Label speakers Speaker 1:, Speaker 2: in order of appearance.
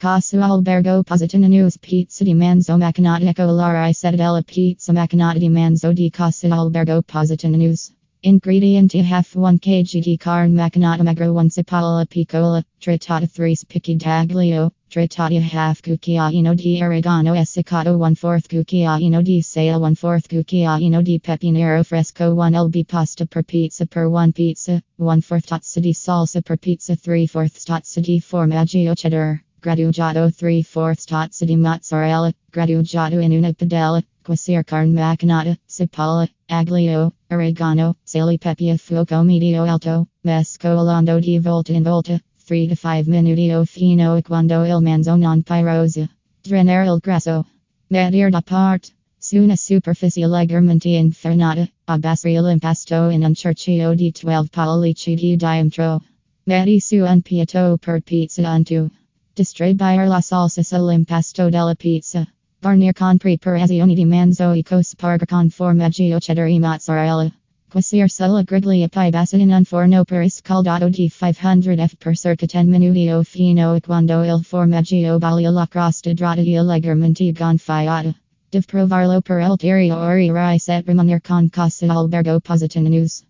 Speaker 1: Casa albergo positano news pizza di manzo machinata ecolari sedadella pizza machinata di manzo di casa albergo positano news. Ingredienti half 1 kg di carne machinata magro 1 cipolla piccola, trittata 3 spicchi d'aglio, trittata half cucchiaino di oregano essiccato 1 4 cucchiaino di sale 1 4 cucchiaino di pepe fresco 1 lb pasta per pizza per 1 pizza, 1 4 tazza di salsa per pizza 3 4 tazza di formaggio cheddar. Grattugiato 3 4 tazza di mozzarella, grattugiato in una padella, quasir carne macinata, cipolla, aglio, oregano, sale pepe a fuoco medio alto, mescolando di volta in volta, 3 to 5 minuti fino a quando il manzo non pyrosa. Drenare il grasso. Medir da parte. Su una superficie leggermente infarnata, abbassare l'impasto in un cerchio di 12 pollici di diametro. Metti su un piatto per pizza unto. Distribuire la salsa sull'impasto della pizza. Garnir con preparazione di manzo e cosparger con formaggio cheddar e mozzarella. Quasir sulla griglia pie bassa in un forno per scaldato di 500 f per circa 10 minuti o fino a quando il formaggio baglia la crosta dratia leggermente gonfiata. Dev provarlo per ulteriori rai set rimanere con casa albergo positano news.